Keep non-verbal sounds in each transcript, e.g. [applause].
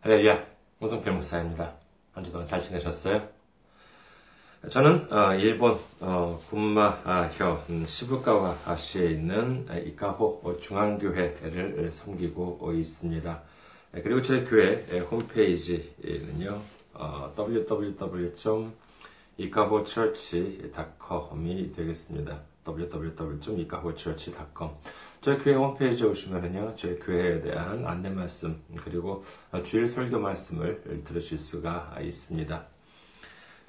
할렐루야, 홍성필 목사입니다. 한 주 동안 잘 지내셨어요? 저는 어, 일본 어, 군마현 시부카와시에 있는 이카호 중앙교회를 섬기고 있습니다. 그리고 저희 교회 홈페이지는요, 어, www.ikahochurch.com이 되겠습니다. www.ikahochurch.com 저희 교회 홈페이지에 오시면은요, 저희 교회에 대한 안내 말씀, 그리고 주일 설교 말씀을 들으실 수가 있습니다.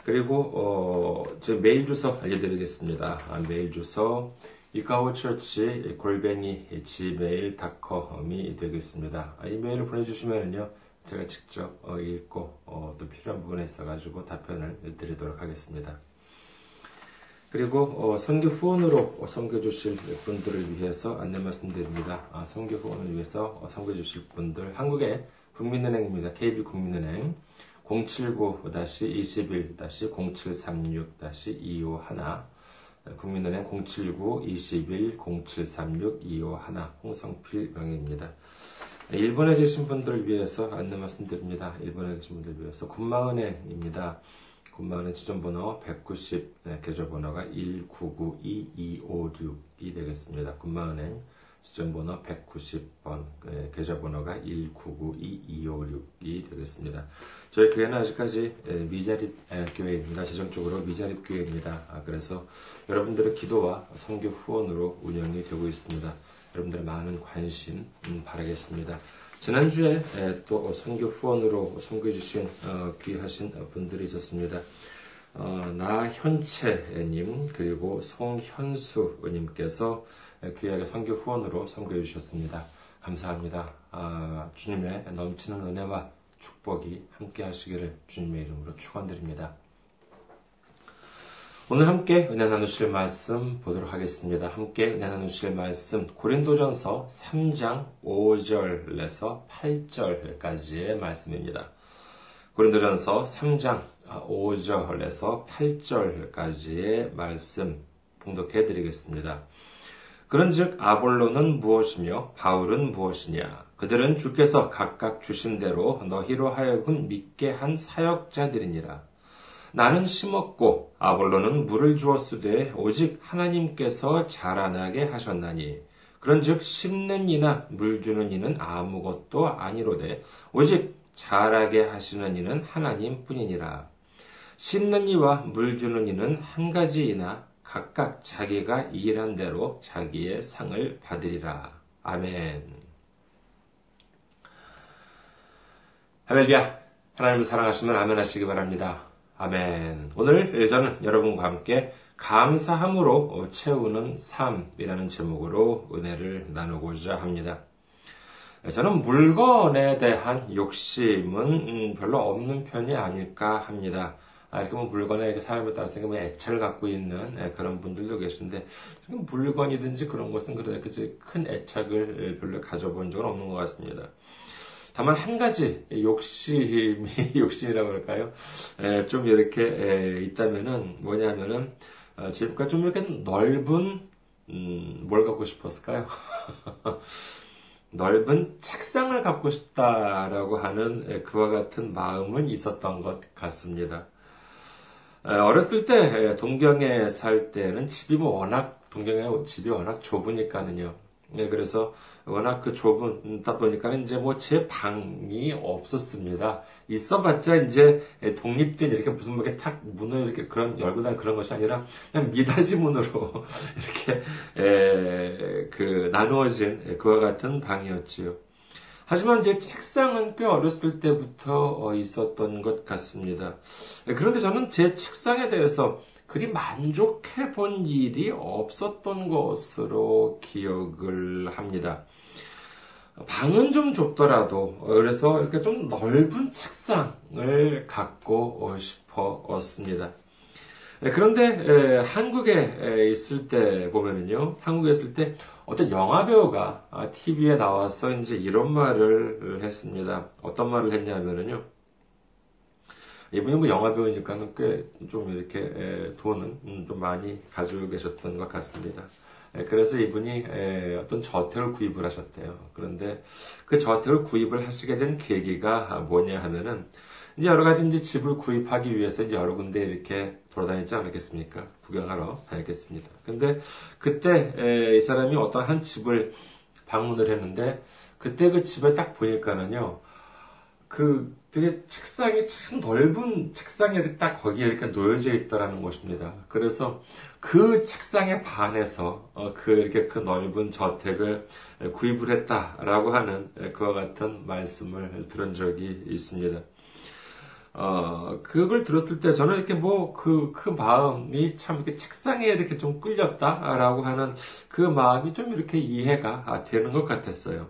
그리고, 어, 제 메일 주소 알려드리겠습니다. 아, 메일 주소, 이카호처치 골뱅이 gmail.com이 되겠습니다. 아, 이 메일을 보내주시면은요, 제가 직접 어, 읽고, 어, 또 필요한 부분에 있어가지고 답변을 드리도록 하겠습니다. 그리고 어, 선교 후원으로 선교 주실 분들을 위해서 안내 말씀드립니다. 아, 선교 후원을 위해서 선교 주실 분들 한국의 국민은행입니다. KB 국민은행 079-21-0736-2551 국민은행 079-21-0736-2551 홍성필 명입니다. 일본에 계신 분들을 위해서 안내 말씀드립니다. 일본에 계신 분들을 위해서 군마은행입니다. 군마은행 지점번호 190, 네, 계좌번호가 1992256이 되겠습니다. 군마은행 지점번호 190번, 네, 계좌번호가 1992256이 되겠습니다. 저희 교회는 아직까지 미자립 교회입니다. 재정적으로 미자립 교회입니다. 아, 그래서 여러분들의 기도와 성교 후원으로 운영이 되고 있습니다. 여러분들의 많은 관심 음, 바라겠습니다. 지난주에 또 선교 후원으로 선교해 주신 어, 귀하신 분들이 있었습니다. 어, 나현채님 그리고 송현수님께서 귀하게 선교 후원으로 선교해 주셨습니다. 감사합니다. 아, 주님의 넘치는 은혜와 축복이 함께 하시기를 주님의 이름으로 축원드립니다. 오늘 함께 은혜 나누실 말씀 보도록 하겠습니다. 함께 은혜 나누실 말씀 고린도전서 3장 5절에서 8절까지의 말씀입니다. 고린도전서 3장 5절에서 8절까지의 말씀 봉독해 드리겠습니다. 그런즉 아볼로는 무엇이며 바울은 무엇이냐? 그들은 주께서 각각 주신 대로 너희로 하여금 믿게 한 사역자들이니라. 나는 심었고 아볼로는 물을 주었으되 오직 하나님께서 자라나게 하셨나니. 그런즉 심는 이나 물 주는 이는 아무것도 아니로되 오직 자라게 하시는 이는 하나님뿐이니라. 심는 이와 물 주는 이는 한 가지이나 각각 자기가 일한 대로 자기의 상을 받으리라. 아멘. 할렐루야. 하나님을 사랑하시면 아멘 하시기 바랍니다. 아멘. 오늘 저는 여러분과 함께 감사함으로 채우는 삶이라는 제목으로 은혜를 나누고자 합니다. 저는 물건에 대한 욕심은 음, 별로 없는 편이 아닐까 합니다. 아, 이렇게 뭐 물건에 사람에 따라서 뭐 애착을 갖고 있는 예, 그런 분들도 계신데 물건이든지 그런 것은 그렇게 큰 애착을 별로 가져본 적은 없는 것 같습니다. 다만 한 가지 욕심이 [laughs] 욕심이라고 그럴까요? 에, 좀 이렇게 에, 있다면은 뭐냐면은 어, 집과 좀 이렇게 넓은 음, 뭘 갖고 싶었을까요? [laughs] 넓은 책상을 갖고 싶다라고 하는 그와 같은 마음은 있었던 것 같습니다. 어렸을 때 동경에 살 때는 집이 뭐 워낙 동경에 집이 워낙 좁으니까는요. 네, 그래서 워낙 그 좁은다 보니까 이제 뭐 제 방이 없었습니다. 있어봤자 이제 독립된 이렇게 무슨 뭐 이렇게 탁 문을 이렇게 그런 열고 다 그런 것이 아니라 그냥 미닫이 문으로 [laughs] 이렇게 에, 그 나누어진 그와 같은 방이었지요. 하지만 제 책상은 꽤 어렸을 때부터 어, 있었던 것 같습니다. 그런데 저는 제 책상에 대해서 그리 만족해 본 일이 없었던 것으로 기억을 합니다. 방은 좀 좁더라도 그래서 이렇게 좀 넓은 책상을 갖고 싶었습니다. 그런데 한국에 있을 때 보면은요, 한국에 있을 때 어떤 영화 배우가 TV에 나와서 이제 이런 말을 했습니다. 어떤 말을 했냐면은요, 이분이 뭐 영화 배우니까는 꽤 좀 이렇게 돈은 음, 좀 많이 가지고 계셨던 것 같습니다. 그래서 이분이 어떤 저택을 구입을 하셨대요. 그런데 그 저택을 구입을 하시게 된 계기가 뭐냐 하면은 이제 여러 가지 이제 집을 구입하기 위해서 이제 여러 군데 이렇게 돌아다니지 않았겠습니까? 구경하러 다녔겠습니다. 근데 그때 이 사람이 어떤 한 집을 방문을 했는데 그때 그 집을 딱 보니까는요. 그 되게 책상이 참 넓은 책상이 딱 거기에 이렇게 놓여져 있더라는 것입니다. 그래서 그 책상에 반해서 어, 그 이렇게 그 넓은 저택을 구입을 했다라고 하는 그와 같은 말씀을 들은 적이 있습니다. 어, 그걸 들었을 때 저는 이렇게 뭐, 그, 그 마음이 참 이렇게 책상에 이렇게 좀 끌렸다라고 하는 그 마음이 좀 이렇게 이해가 되는 것 같았어요.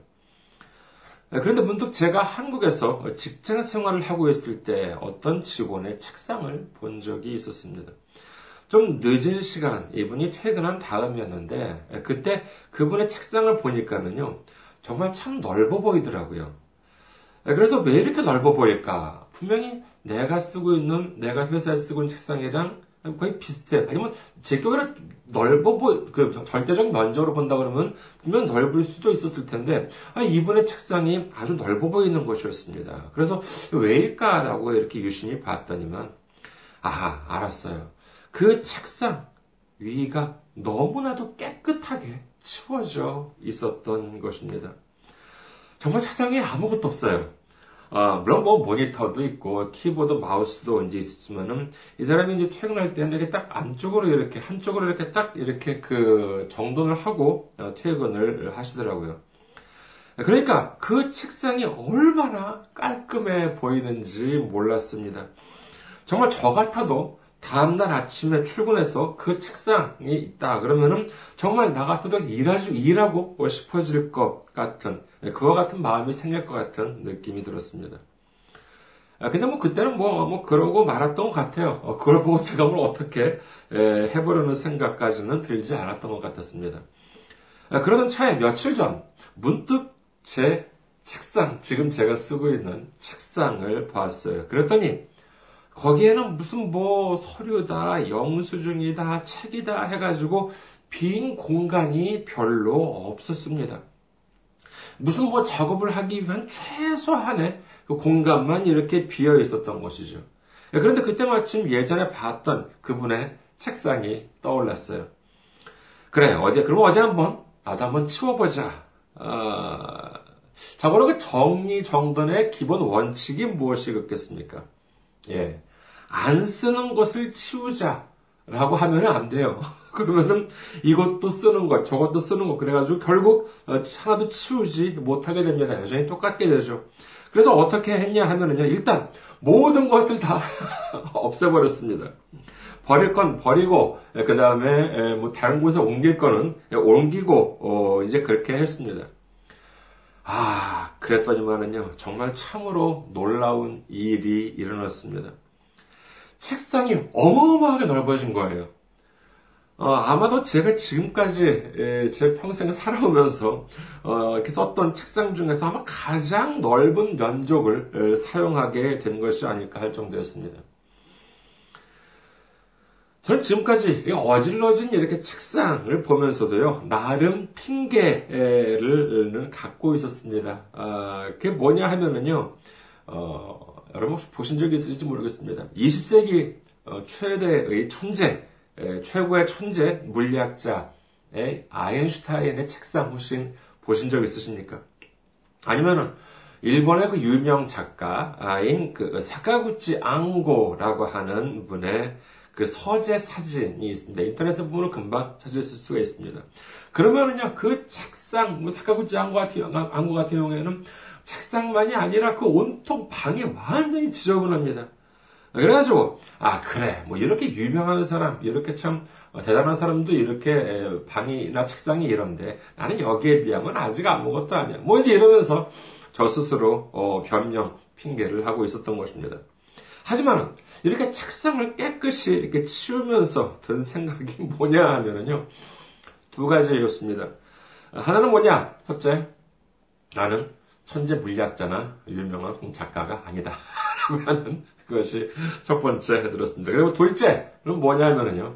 그런데 문득 제가 한국에서 직장 생활을 하고 있을 때 어떤 직원의 책상을 본 적이 있었습니다. 좀 늦은 시간, 이분이 퇴근한 다음이었는데, 그때 그분의 책상을 보니까는요, 정말 참 넓어 보이더라고요. 그래서 왜 이렇게 넓어 보일까? 분명히 내가 쓰고 있는, 내가 회사에 쓰고 있는 책상이랑 거의 비슷해. 아니면 제 경우는 넓어 보, 그 절대적 면적으로 본다 그러면 분명 넓을 수도 있었을 텐데 아, 이분의 책상이 아주 넓어 보이는 것이었습니다. 그래서 왜일까라고 이렇게 유심히 봤더니만 아 알았어요. 그 책상 위가 너무나도 깨끗하게 치워져 있었던 것입니다. 정말 책상에 아무것도 없어요. 아, 물론 뭐 모니터도 있고 키보드 마우스도 이제 있었지만은 이 사람이 이제 퇴근할 때는 이렇게 딱 안쪽으로 이렇게 한쪽으로 이렇게 딱 이렇게 그 정돈을 하고 어, 퇴근을 하시더라고요. 그러니까 그 책상이 얼마나 깔끔해 보이는지 몰랐습니다. 정말 저 같아도 다음날 아침에 출근해서 그 책상이 있다. 그러면은 정말 나 같아도 일하지, 일하고 싶어질 것 같은, 그와 같은 마음이 생길 것 같은 느낌이 들었습니다. 아, 근데 뭐 그때는 뭐, 뭐 그러고 말았던 것 같아요. 어, 그걸 보고 [laughs] 제가 뭘 어떻게 에, 해보려는 생각까지는 들지 않았던 것 같았습니다. 아, 그러던 차에 며칠 전 문득 제 책상, 지금 제가 쓰고 있는 책상을 봤어요. 그랬더니 거기에는 무슨 뭐 서류다, 영수증이다, 책이다 해가지고 빈 공간이 별로 없었습니다. 무슨 뭐 작업을 하기 위한 최소한의 그 공간만 이렇게 비어 있었던 것이죠. 그런데 그때 마침 예전에 봤던 그분의 책상이 떠올랐어요. 그래, 어디, 그럼 어디 한번, 나도 한번 치워보자. 아, 자, 그럼 그 정리 정돈의 기본 원칙이 무엇이겠습니까? 예. 안 쓰는 것을 치우자라고 하면 안 돼요. [laughs] 그러면은 이것도 쓰는 것, 저것도 쓰는 것, 그래가지고 결국 어, 하나도 치우지 못하게 됩니다. 여전히 똑같게 되죠. 그래서 어떻게 했냐 하면은요, 일단 모든 것을 다 [laughs] 없애버렸습니다. 버릴 건 버리고, 그 다음에 뭐 다른 곳에 옮길 거는 옮기고, 어, 이제 그렇게 했습니다. 아, 그랬더니만은요, 정말 참으로 놀라운 일이 일어났습니다. 책상이 어마어마하게 넓어진 거예요. 어, 아마도 제가 지금까지 예, 제 평생을 살아오면서 어, 이렇게 썼던 책상 중에서 아마 가장 넓은 면적을 예, 사용하게 된 것이 아닐까 할 정도였습니다. 저는 지금까지 어질러진 이렇게 책상을 보면서도요, 나름 핑계를 갖고 있었습니다. 아, 그게 뭐냐 하면은요, 어, 여러분 혹시 보신 적이 있으실지 모르겠습니다. 20세기 어, 최대의 천재, 최고의 천재 물리학자의 아인슈타인의 책상 혹시 보신 적 있으십니까? 아니면은 일본의 그 유명 작가인 그 사카구치 앙고라고 하는 분의 그 서재 사진이 있습니다. 인터넷에 보면 금방 찾을 수가 있습니다. 그러면은요, 그 책상, 뭐 사카구치 앙고 같은, 앙고 같은 경우에는 책상만이 아니라 그 온통 방이 완전히 지저분합니다. 그래가지고, 아, 그래. 뭐, 이렇게 유명한 사람, 이렇게 참 대단한 사람도 이렇게 방이나 책상이 이런데 나는 여기에 비하면 아직 아무것도 아니야. 뭐, 이제 이러면서 저 스스로, 어, 변명, 핑계를 하고 있었던 것입니다. 하지만, 이렇게 책상을 깨끗이 이렇게 치우면서 든 생각이 [laughs] 뭐냐 하면은요, 두 가지였습니다. 하나는 뭐냐? 첫째, 나는 천재 물리학자나 유명한 작가가 아니다. [laughs] 라고 하는 그것이 첫 번째 들었습니다. 그리고 둘째는 뭐냐면은요.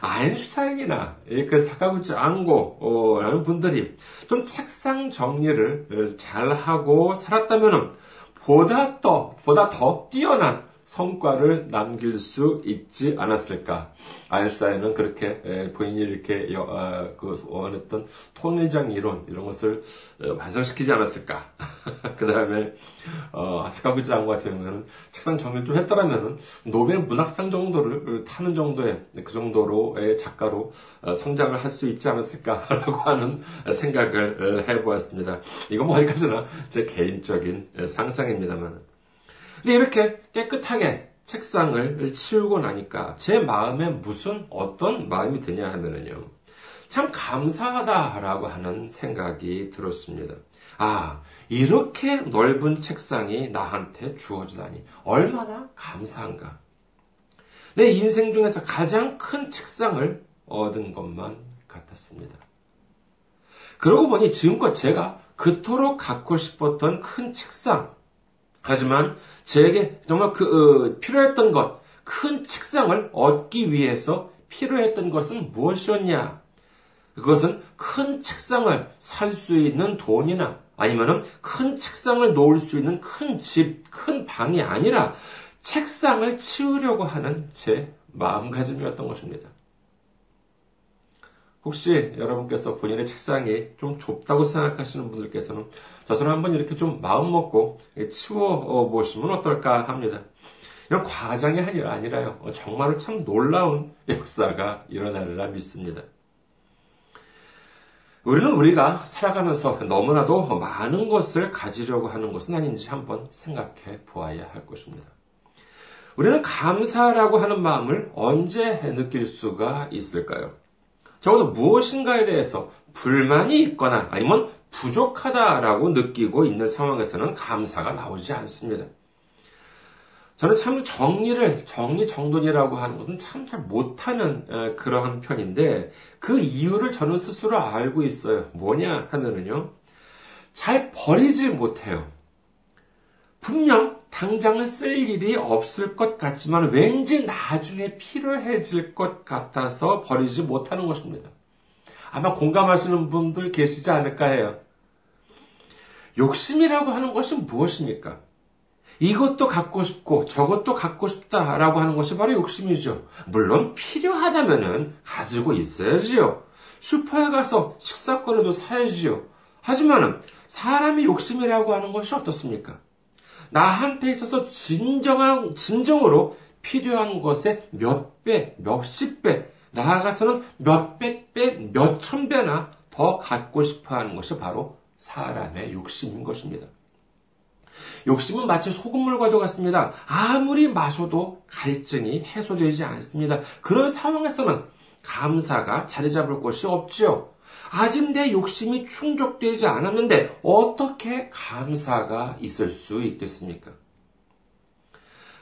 아인슈타인이나 그 사카구치 안고라는 분들이 좀 책상 정리를 잘 하고 살았다면 보다 더, 보다 더 뛰어난 성과를 남길 수 있지 않았을까. 아인슈타인은 그렇게 본인이 이렇게 어, 그 원했던 통일장 이론 이런 것을 어, 완성시키지 않았을까. [laughs] 그 다음에 어, 스카구치 장관 같은 경우는 책상 정리를 좀 했더라면은 노벨 문학상 정도를 타는 정도의 그 정도로의 작가로 어, 성장을 할 수 있지 않았을까라고 [laughs] 하는 생각을 해보았습니다. 이건 뭐 어디까지나 제 개인적인 상상입니다만. 근데 이렇게 깨끗하게 책상을 치우고 나니까 제 마음에 무슨 어떤 마음이 드냐 하면은요. 참 감사하다라고 하는 생각이 들었습니다. 아, 이렇게 넓은 책상이 나한테 주어지다니 얼마나 감사한가. 내 인생 중에서 가장 큰 책상을 얻은 것만 같았습니다. 그러고 보니 지금껏 제가 그토록 갖고 싶었던 큰 책상, 하지만 제게 정말 그 어, 필요했던 것, 큰 책상을 얻기 위해서 필요했던 것은 무엇이었냐? 그것은 큰 책상을 살 수 있는 돈이나 아니면은 큰 책상을 놓을 수 있는 큰 집, 큰 방이 아니라 책상을 치우려고 하는 제 마음가짐이었던 것입니다. 혹시 여러분께서 본인의 책상이 좀 좁다고 생각하시는 분들께서는 저처럼 한번 이렇게 좀 마음 먹고 치워 보시면 어떨까 합니다. 이런 과장이 아니라요. 정말로 참 놀라운 역사가 일어나리라 믿습니다. 우리는 우리가 살아가면서 너무나도 많은 것을 가지려고 하는 것은 아닌지 한번 생각해 보아야 할 것입니다. 우리는 감사라고 하는 마음을 언제 느낄 수가 있을까요? 적어도 무엇인가에 대해서 불만이 있거나 아니면 부족하다라고 느끼고 있는 상황에서는 감사가 나오지 않습니다. 저는 참 정리를, 정리 정돈이라고 하는 것은 참 잘 못하는 그러한 편인데 그 이유를 저는 스스로 알고 있어요. 뭐냐 하면은요. 잘 버리지 못해요. 분명 당장은 쓸 일이 없을 것 같지만 왠지 나중에 필요해질 것 같아서 버리지 못하는 것입니다. 아마 공감하시는 분들 계시지 않을까 해요. 욕심이라고 하는 것은 무엇입니까? 이것도 갖고 싶고 저것도 갖고 싶다라고 하는 것이 바로 욕심이죠. 물론 필요하다면은 가지고 있어야지요. 슈퍼에 가서 식사거리도 사야지요. 하지만은 사람의 욕심이라고 하는 것이 어떻습니까? 나한테 있어서 진정한, 진정으로 필요한 것에 몇 배, 몇십 배, 나아가서는 몇백 배, 몇천 배나 더 갖고 싶어 하는 것이 바로 사람의 욕심인 것입니다. 욕심은 마치 소금물과도 같습니다. 아무리 마셔도 갈증이 해소되지 않습니다. 그런 상황에서는 감사가 자리 잡을 곳이 없지요. 아직 내 욕심이 충족되지 않았는데 어떻게 감사가 있을 수 있겠습니까?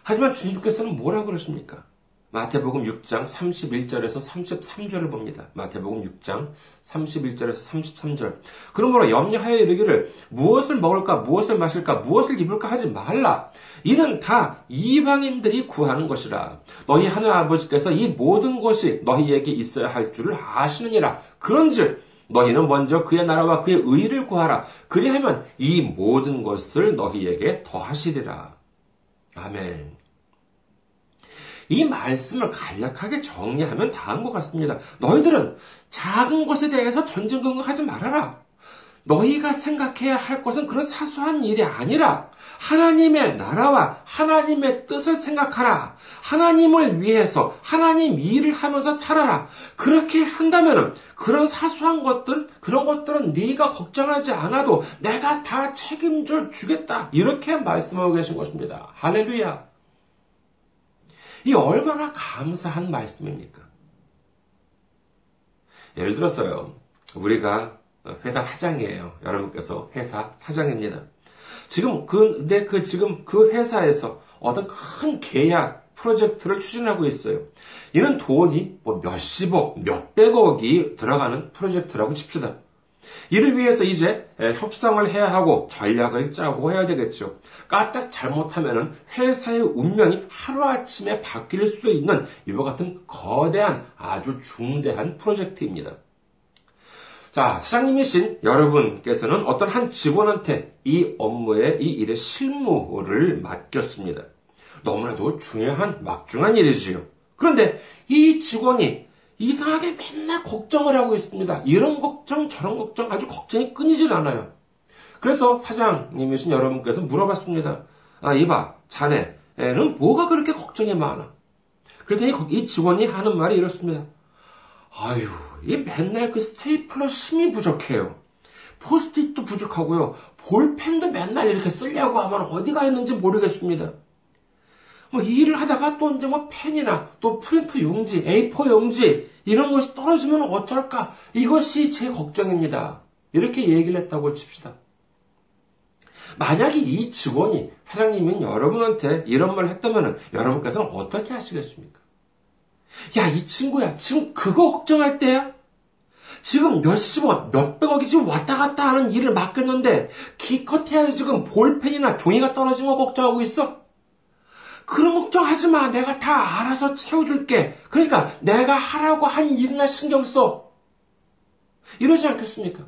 하지만 주님께서는 뭐라 그러십니까? 마태복음 6장 31절에서 33절을 봅니다. 마태복음 6장 31절에서 33절. 그러므로 염려하여 이르기를 무엇을 먹을까 무엇을 마실까 무엇을 입을까 하지 말라. 이는 다 이방인들이 구하는 것이라. 너희 하늘 아버지께서 이 모든 것이 너희에게 있어야 할 줄을 아시느니라. 그런즉 너희는 먼저 그의 나라와 그의 의를 구하라. 그리하면 이 모든 것을 너희에게 더하시리라. 아멘. 이 말씀을 간략하게 정리하면 다음과 같습니다. 너희들은 작은 것에 대해서 전전긍긍하지 말아라. 너희가 생각해야 할 것은 그런 사소한 일이 아니라 하나님의 나라와 하나님의 뜻을 생각하라. 하나님을 위해서 하나님 일을 하면서 살아라. 그렇게 한다면 그런 사소한 것들, 그런 것들은 네가 걱정하지 않아도 내가 다 책임져 주겠다. 이렇게 말씀하고 계신 것입니다. 할렐루야. 이 얼마나 감사한 말씀입니까? 예를 들어서요, 우리가 회사 사장이에요. 여러분께서 회사 사장입니다. 지금 그, 근데 그 지금 그 회사에서 어떤 큰 계약, 프로젝트를 추진하고 있어요. 이런 돈이 뭐 몇십억, 몇백억이 들어가는 프로젝트라고 칩시다. 이를 위해서 이제 협상을 해야 하고 전략을 짜고 해야 되겠죠. 까딱 잘못하면 회사의 운명이 하루아침에 바뀔 수도 있는 이와 같은 거대한 아주 중대한 프로젝트입니다. 자, 사장님이신 여러분께서는 어떤 한 직원한테 이 업무의 이 일의 실무를 맡겼습니다. 너무나도 중요한 막중한 일이지요. 그런데 이 직원이 이상하게 맨날 걱정을 하고 있습니다. 이런 걱정, 저런 걱정 아주 걱정이 끊이질 않아요. 그래서 사장님이신 여러분께서 물어봤습니다. 아, 이봐, 자네는 뭐가 그렇게 걱정이 많아? 그랬더니 이 직원이 하는 말이 이렇습니다. 아유, 이 맨날 그 스테이플러 힘이 부족해요. 포스트잇도 부족하고요. 볼펜도 맨날 이렇게 쓰려고 하면 어디가 있는지 모르겠습니다. 뭐 이 일을 하다가 또 이제 뭐 펜이나 또 프린터 용지, A4 용지 이런 것이 떨어지면 어쩔까? 이것이 제 걱정입니다. 이렇게 얘기를 했다고 칩시다. 만약에 이 직원이 사장님인 여러분한테 이런 말을 했다면 여러분께서는 어떻게 하시겠습니까? 야, 이 친구야, 지금 그거 걱정할 때야? 지금 몇십억, 몇백억이 지금 왔다 갔다 하는 일을 맡겼는데, 기껏해야 지금 볼펜이나 종이가 떨어진 거 걱정하고 있어? 그런 걱정하지 마. 내가 다 알아서 채워줄게. 그러니까 내가 하라고 한 일이나 신경 써. 이러지 않겠습니까?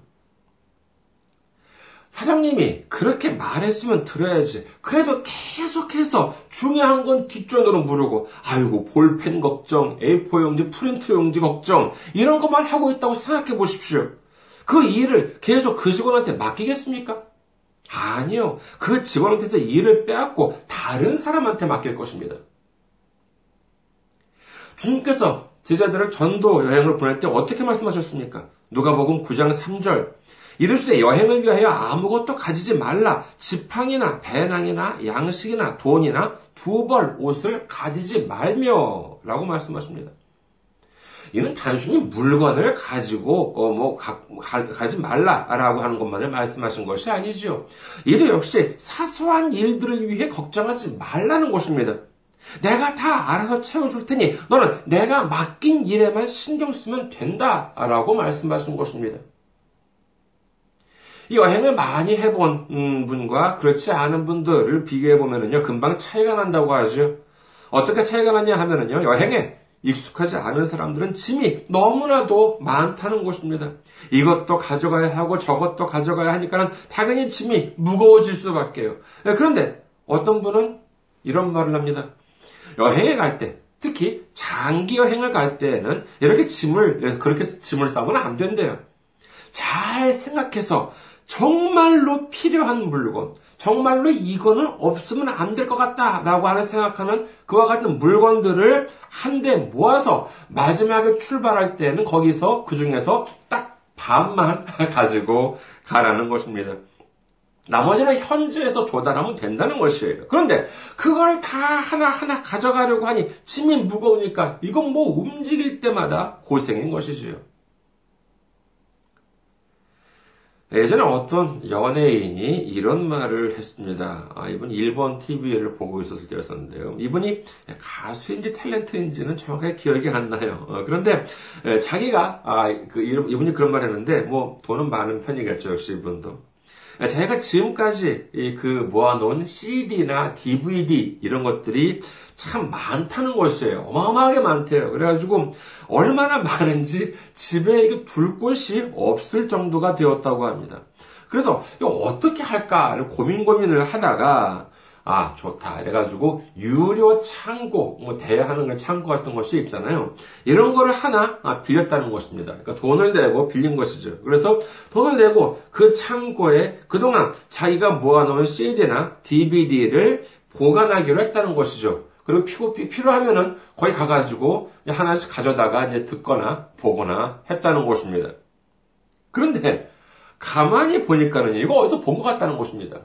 사장님이 그렇게 말했으면 들어야지. 그래도 계속해서 중요한 건 뒷전으로 물르고 아이고, 볼펜 걱정, A4 용지, 프린트 용지 걱정, 이런 것만 하고 있다고 생각해 보십시오. 그 일을 계속 그 직원한테 맡기겠습니까? 아니요. 그 직원한테서 일을 빼앗고 다른 사람한테 맡길 것입니다. 주님께서 제자들을 전도 여행을 보낼 때 어떻게 말씀하셨습니까? 누가복음 9장 3절. 이르시되 여행을 위하여 아무것도 가지지 말라. 지팡이나 배낭이나 양식이나 돈이나 두 벌 옷을 가지지 말며 라고 말씀하십니다. 이는 단순히 물건을 가지고 어뭐 가지 말라라고 하는 것만을 말씀하신 것이 아니지요. 이도 역시 사소한 일들을 위해 걱정하지 말라는 것입니다. 내가 다 알아서 채워줄 테니 너는 내가 맡긴 일에만 신경 쓰면 된다라고 말씀하신 것입니다. 이 여행을 많이 해본 음, 분과 그렇지 않은 분들을 비교해 보면은요 금방 차이가 난다고 하죠. 어떻게 차이가 나냐 하면은요 여행에 익숙하지 않은 사람들은 짐이 너무나도 많다는 것입니다. 이것도 가져가야 하고 저것도 가져가야 하니까는 당연히 짐이 무거워질 수밖에요. 네, 그런데 어떤 분은 이런 말을 합니다. 여행에 갈 때, 특히 장기 여행을 갈 때에는 이렇게 짐을, 네, 그렇게 짐을 싸면 안 된대요. 잘 생각해서 정말로 필요한 물건, 정말로 이거는 없으면 안 될 것 같다라고 하는 생각하는 그와 같은 물건들을 한데 모아서 마지막에 출발할 때는 거기서 그 중에서 딱 반만 [laughs] 가지고 가라는 것입니다. 나머지는 현지에서 조달하면 된다는 것이에요. 그런데 그걸 다 하나하나 가져가려고 하니 짐이 무거우니까 이건 뭐 움직일 때마다 고생인 것이지요. 예전에 어떤 연예인이 이런 말을 했습니다. 아, 이분 일본 TV를 보고 있었을 때였었는데요. 이분이 가수인지 탤런트인지는 정확하게 기억이 안 나요. 어, 그런데 자기가 아, 그 이분이 그런 말을 했는데 뭐 돈은 많은 편이겠죠. 역시 이분도. 자기가 지금까지 그 모아놓은 CD나 DVD 이런 것들이 참 많다는 것이에요. 어마어마하게 많대요. 그래가지고 얼마나 많은지 집에 이거 둘 곳이 없을 정도가 되었다고 합니다. 그래서 어떻게 할까를 고민 고민을 하다가 아, 좋다. 이래가지고, 유료 창고, 뭐, 대하는 그 창고 같은 것이 있잖아요. 이런 거를 하나 아, 빌렸다는 것입니다. 그러니까 돈을 내고 빌린 것이죠. 그래서 돈을 내고 그 창고에 그동안 자기가 모아놓은 CD나 DVD를 보관하기로 했다는 것이죠. 그리고 필요, 필요하면은 거기 가가지고 하나씩 가져다가 이제 듣거나 보거나 했다는 것입니다. 그런데 가만히 보니까는 이거 어디서 본 것 같다는 것입니다.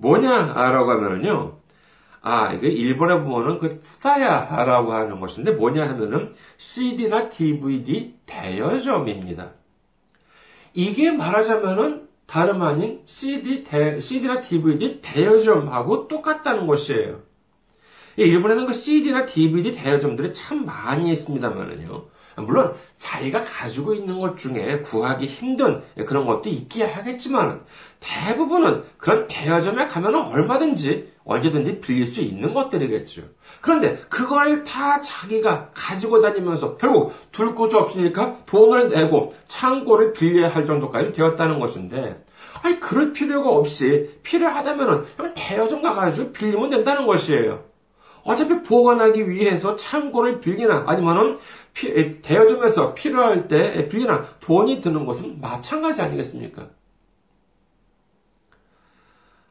뭐냐라고 하면은요. 아, 이게 일본에 보면은 그 스타야라고 하는 것인데 뭐냐 하면은 CD나 DVD 대여점입니다. 이게 말하자면은 다름 아닌 CD 대, CD나 DVD 대여점하고 똑같다는 것이에요. 일본에는 그 CD나 DVD 대여점들이 참 많이 있습니다만은요. 물론 자기가 가지고 있는 것 중에 구하기 힘든 그런 것도 있기야 하겠지만 대부분은 그런 대여점에 가면 얼마든지 언제든지 빌릴 수 있는 것들이겠죠. 그런데 그걸 다 자기가 가지고 다니면서 결국 둘 곳이 없으니까 돈을 내고 창고를 빌려야 할 정도까지 되었다는 것인데 아니 그럴 필요가 없이 필요하다면은 대여점 가가지고 빌리면 된다는 것이에요. 어차피 보관하기 위해서 창고를 빌리나 아니면은 대여점에서 필요할 때 빌리나 돈이 드는 것은 마찬가지 아니겠습니까?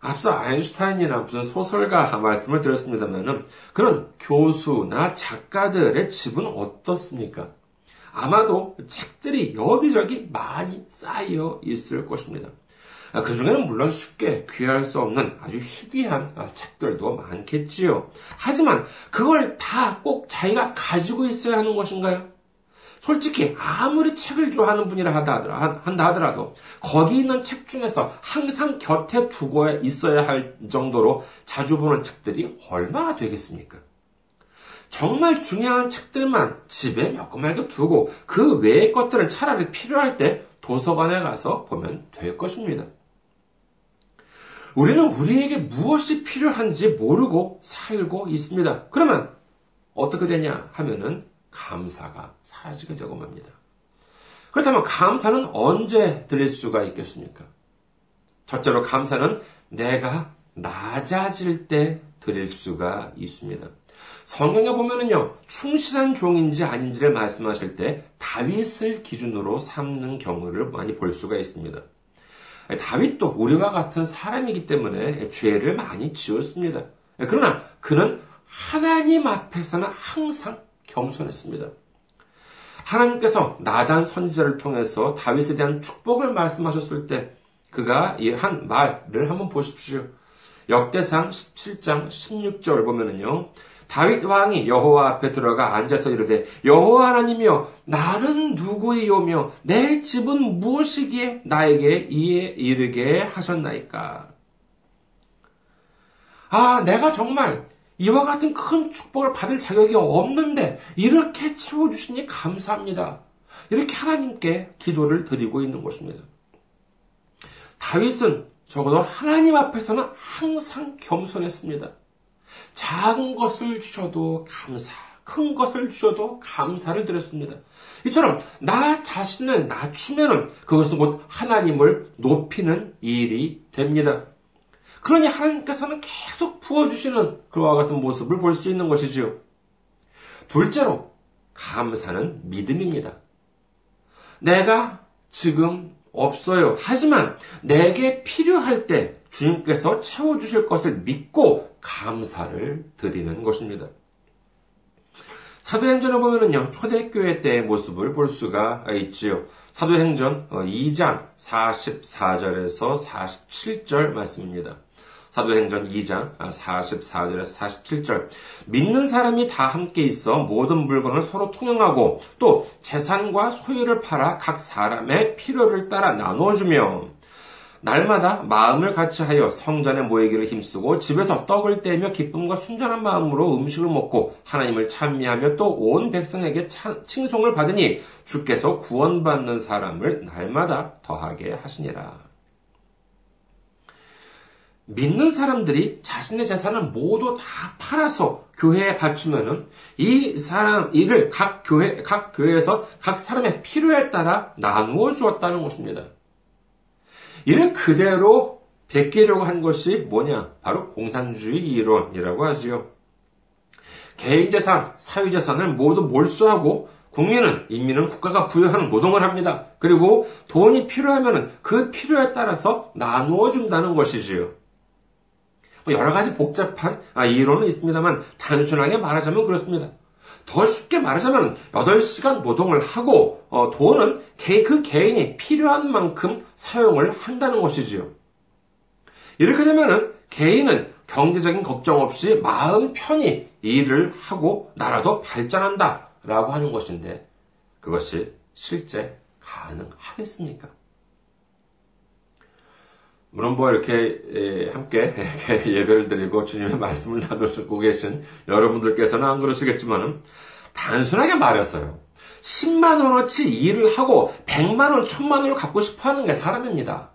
앞서 아인슈타인이나 무슨 소설가 말씀을 드렸습니다만은 그런 교수나 작가들의 집은 어떻습니까? 아마도 책들이 여기저기 많이 쌓여 있을 것입니다. 아, 그 중에는 물론 쉽게 귀할 수 없는 아주 희귀한 아, 책들도 많겠지요. 하지만 그걸 다 꼭 자기가 가지고 있어야 하는 것인가요? 솔직히 아무리 책을 좋아하는 분이라 한다 하더라도 거기 있는 책 중에서 항상 곁에 두고 있어야 할 정도로 자주 보는 책들이 얼마나 되겠습니까? 정말 중요한 책들만 집에 몇 권말고 두고 그 외의 것들은 차라리 필요할 때 도서관에 가서 보면 될 것입니다. 우리는 우리에게 무엇이 필요한지 모르고 살고 있습니다. 그러면 어떻게 되냐 하면은 감사가 사라지게 되고 맙니다. 그렇다면 감사는 언제 드릴 수가 있겠습니까? 첫째로 감사는 내가 낮아질 때 드릴 수가 있습니다. 성경에 보면은요, 충실한 종인지 아닌지를 말씀하실 때 다윗을 기준으로 삼는 경우를 많이 볼 수가 있습니다. 다윗도 우리와 같은 사람이기 때문에 죄를 많이 지었습니다. 그러나 그는 하나님 앞에서는 항상 겸손했습니다. 하나님께서 나단 선지자를 통해서 다윗에 대한 축복을 말씀하셨을 때 그가 이 한 말을 한번 보십시오. 역대상 17장 16절 보면은요. 다윗 왕이 여호와 앞에 들어가 앉아서 이르되 여호와 하나님이여 나는 누구이오며 내 집은 무엇이기에 나에게 이에 이르게 하셨나이까. 아, 내가 정말 이와 같은 큰 축복을 받을 자격이 없는데 이렇게 채워 주시니 감사합니다. 이렇게 하나님께 기도를 드리고 있는 것입니다. 다윗은 적어도 하나님 앞에서는 항상 겸손했습니다. 작은 것을 주셔도 감사, 큰 것을 주셔도 감사를 드렸습니다. 이처럼 나 자신을 낮추면은 그것은 곧 하나님을 높이는 일이 됩니다. 그러니 하나님께서는 계속 부어주시는 그와 같은 모습을 볼 수 있는 것이지요. 둘째로, 감사는 믿음입니다. 내가 지금 없어요. 하지만 내게 필요할 때 주님께서 채워주실 것을 믿고 감사를 드리는 것입니다. 사도행전을 보면은요, 초대교회 때의 모습을 볼 수가 있지요. 사도행전 2장 44절에서 47절 말씀입니다. 사도행전 2장 44절에서 47절. 믿는 사람이 다 함께 있어 모든 물건을 서로 통용하고 또 재산과 소유를 팔아 각 사람의 필요를 따라 나눠주며 날마다 마음을 같이 하여 성전에 모이기를 힘쓰고 집에서 떡을 떼며 기쁨과 순전한 마음으로 음식을 먹고 하나님을 찬미하며 또 온 백성에게 칭송을 받으니 주께서 구원받는 사람을 날마다 더하게 하시니라. 믿는 사람들이 자신의 재산을 모두 다 팔아서 교회에 바치면은 이 사람 이를 각 교회 각 교회에서 각 사람의 필요에 따라 나누어 주었다는 것입니다. 이를 그대로 베끼려고 한 것이 뭐냐? 바로 공산주의 이론이라고 하지요. 개인 재산, 사유 재산을 모두 몰수하고 국민은, 인민은 국가가 부여하는 노동을 합니다. 그리고 돈이 필요하면 그 필요에 따라서 나누어 준다는 것이지요. 뭐 여러 가지 복잡한 아, 이론은 있습니다만 단순하게 말하자면 그렇습니다. 더 쉽게 말하자면 8시간 노동을 하고 어, 돈은 그 개인이 필요한 만큼 사용을 한다는 것이지요. 이렇게 되면 개인은 경제적인 걱정 없이 마음 편히 일을 하고 나라도 발전한다 라고 하는 것인데 그것이 실제 가능하겠습니까? 물론 뭐 이렇게 함께 [laughs] 예배를 드리고 주님의 말씀을 나누고 계신 여러분들께서는 안 그러시겠지만은 단순하게 말해서요. 10만 원어치 일을 하고 100만 원, 1000만 원을 갖고 싶어 하는 게 사람입니다.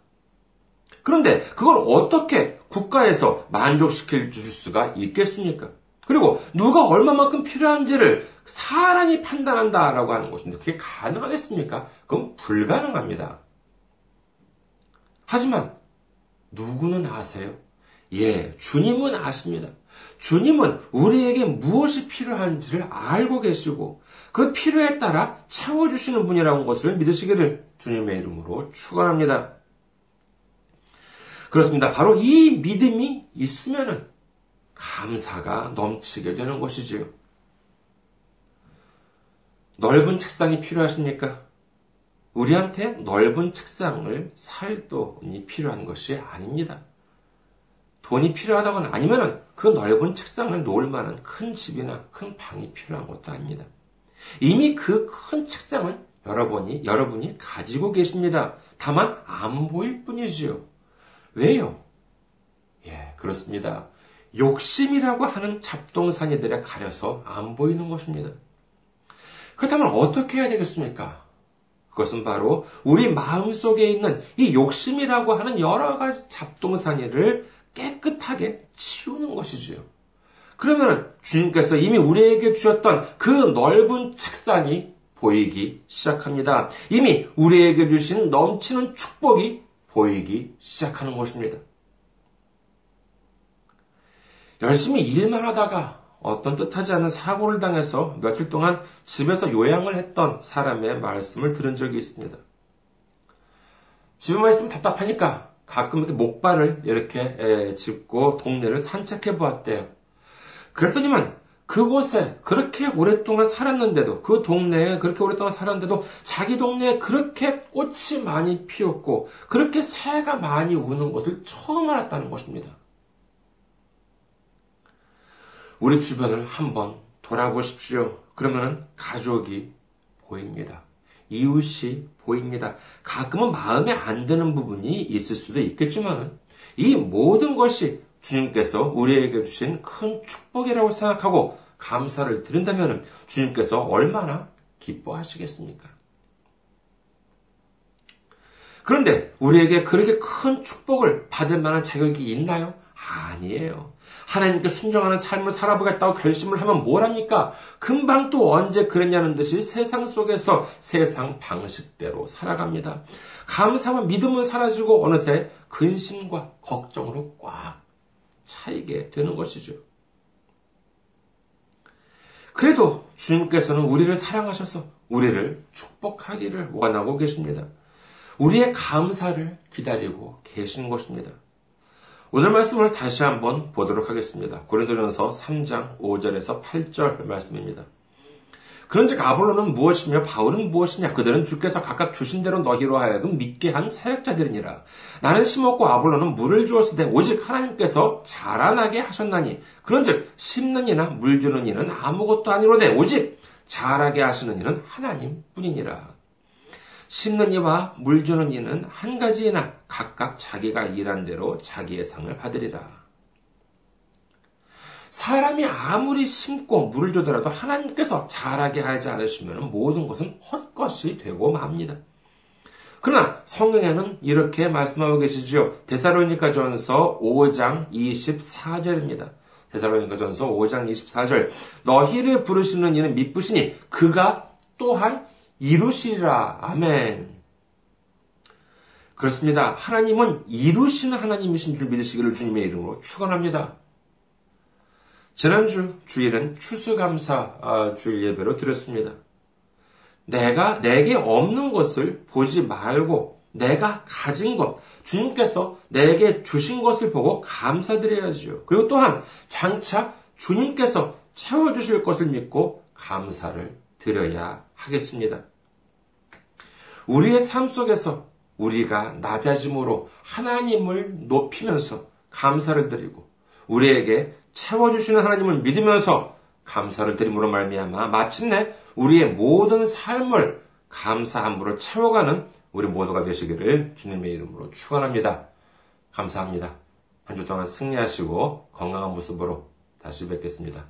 그런데 그걸 어떻게 국가에서 만족시킬 줄 수가 있겠습니까? 그리고 누가 얼마만큼 필요한지를 사람이 판단한다라고 하는 것인데 그게 가능하겠습니까? 그건 불가능합니다. 하지만 누구는 아세요? 예, 주님은 아십니다. 주님은 우리에게 무엇이 필요한지를 알고 계시고 그 필요에 따라 채워주시는 분이라는 것을 믿으시기를 주님의 이름으로 축원합니다. 그렇습니다. 바로 이 믿음이 있으면 감사가 넘치게 되는 것이지요. 넓은 책상이 필요하십니까? 우리한테 넓은 책상을 살 돈이 필요한 것이 아닙니다. 돈이 필요하다거나 아니면 그 넓은 책상을 놓을 만한 큰 집이나 큰 방이 필요한 것도 아닙니다. 이미 그 큰 책상은 여러분이, 여러분이 가지고 계십니다. 다만 안 보일 뿐이지요. 왜요? 예, 그렇습니다. 욕심이라고 하는 잡동사니들에 가려서 안 보이는 것입니다. 그렇다면 어떻게 해야 되겠습니까? 그것은 바로 우리 마음 속에 있는 이 욕심이라고 하는 여러 가지 잡동사니를 깨끗하게 치우는 것이지요. 그러면 주님께서 이미 우리에게 주셨던 그 넓은 책상이 보이기 시작합니다. 이미 우리에게 주신 넘치는 축복이 보이기 시작하는 것입니다. 열심히 일만 하다가 어떤 뜻하지 않은 사고를 당해서 며칠 동안 집에서 요양을 했던 사람의 말씀을 들은 적이 있습니다. 집에만 있으면 답답하니까 가끔 이렇게 목발을 이렇게 짚고 동네를 산책해 보았대요. 그랬더니만 그곳에 그렇게 오랫동안 살았는데도 그 동네에 그렇게 오랫동안 살았는데도 자기 동네에 그렇게 꽃이 많이 피었고 그렇게 새가 많이 우는 것을 처음 알았다는 것입니다. 우리 주변을 한번 돌아보십시오. 그러면 가족이 보입니다. 이웃이 보입니다. 가끔은 마음에 안 드는 부분이 있을 수도 있겠지만 이 모든 것이 주님께서 우리에게 주신 큰 축복이라고 생각하고 감사를 드린다면 주님께서 얼마나 기뻐하시겠습니까? 그런데 우리에게 그렇게 큰 축복을 받을 만한 자격이 있나요? 아니에요. 하나님께 순종하는 삶을 살아보겠다고 결심을 하면 뭘 합니까? 금방 또 언제 그랬냐는 듯이 세상 속에서 세상 방식대로 살아갑니다. 감사와 믿음은 사라지고 어느새 근심과 걱정으로 꽉 차이게 되는 것이죠. 그래도 주님께서는 우리를 사랑하셔서 우리를 축복하기를 원하고 계십니다. 우리의 감사를 기다리고 계신 것입니다. 오늘 말씀을 다시 한번 보도록 하겠습니다. 고린도전서 3장 5절에서 8절 말씀입니다. 그런즉 아볼로는 무엇이며 바울은 무엇이냐 그들은 주께서 각각 주신 대로 너희로 하여금 믿게 한 사역자들이니라 나는 심었고 아볼로는 물을 주었을 때 오직 하나님께서 자라나게 하셨나니 그런즉 심는 이나 물 주는 이는 아무것도 아니로되 오직 자라게 하시는 이는 하나님뿐이니라 심는 이와 물 주는 이는 한 가지이나 각각 자기가 일한 대로 자기의 상을 받으리라. 사람이 아무리 심고 물을 주더라도 하나님께서 자라게 하지 않으시면 모든 것은 헛것이 되고 맙니다. 그러나 성경에는 이렇게 말씀하고 계시죠. 데사로니카 전서 5장 24절입니다. 데사로니카 전서 5장 24절. 너희를 부르시는 이는 미쁘시니 그가 또한 이루시리라. 아멘. 그렇습니다. 하나님은 이루시는 하나님이신 줄 믿으시기를 주님의 이름으로 축원합니다. 지난주 주일은 추수감사 아, 주일 예배로 드렸습니다. 내가 내게 없는 것을 보지 말고 내가 가진 것, 주님께서 내게 주신 것을 보고 감사드려야지요. 그리고 또한 장차 주님께서 채워 주실 것을 믿고 감사를 드려야 하겠습니다. 우리의 삶 속에서 우리가 낮아짐으로 하나님을 높이면서 감사를 드리고 우리에게 채워주시는 하나님을 믿으면서 감사를 드림으로 말미암아 마침내 우리의 모든 삶을 감사함으로 채워가는 우리 모두가 되시기를 주님의 이름으로 축원합니다. 감사합니다. 한 주 동안 승리하시고 건강한 모습으로 다시 뵙겠습니다.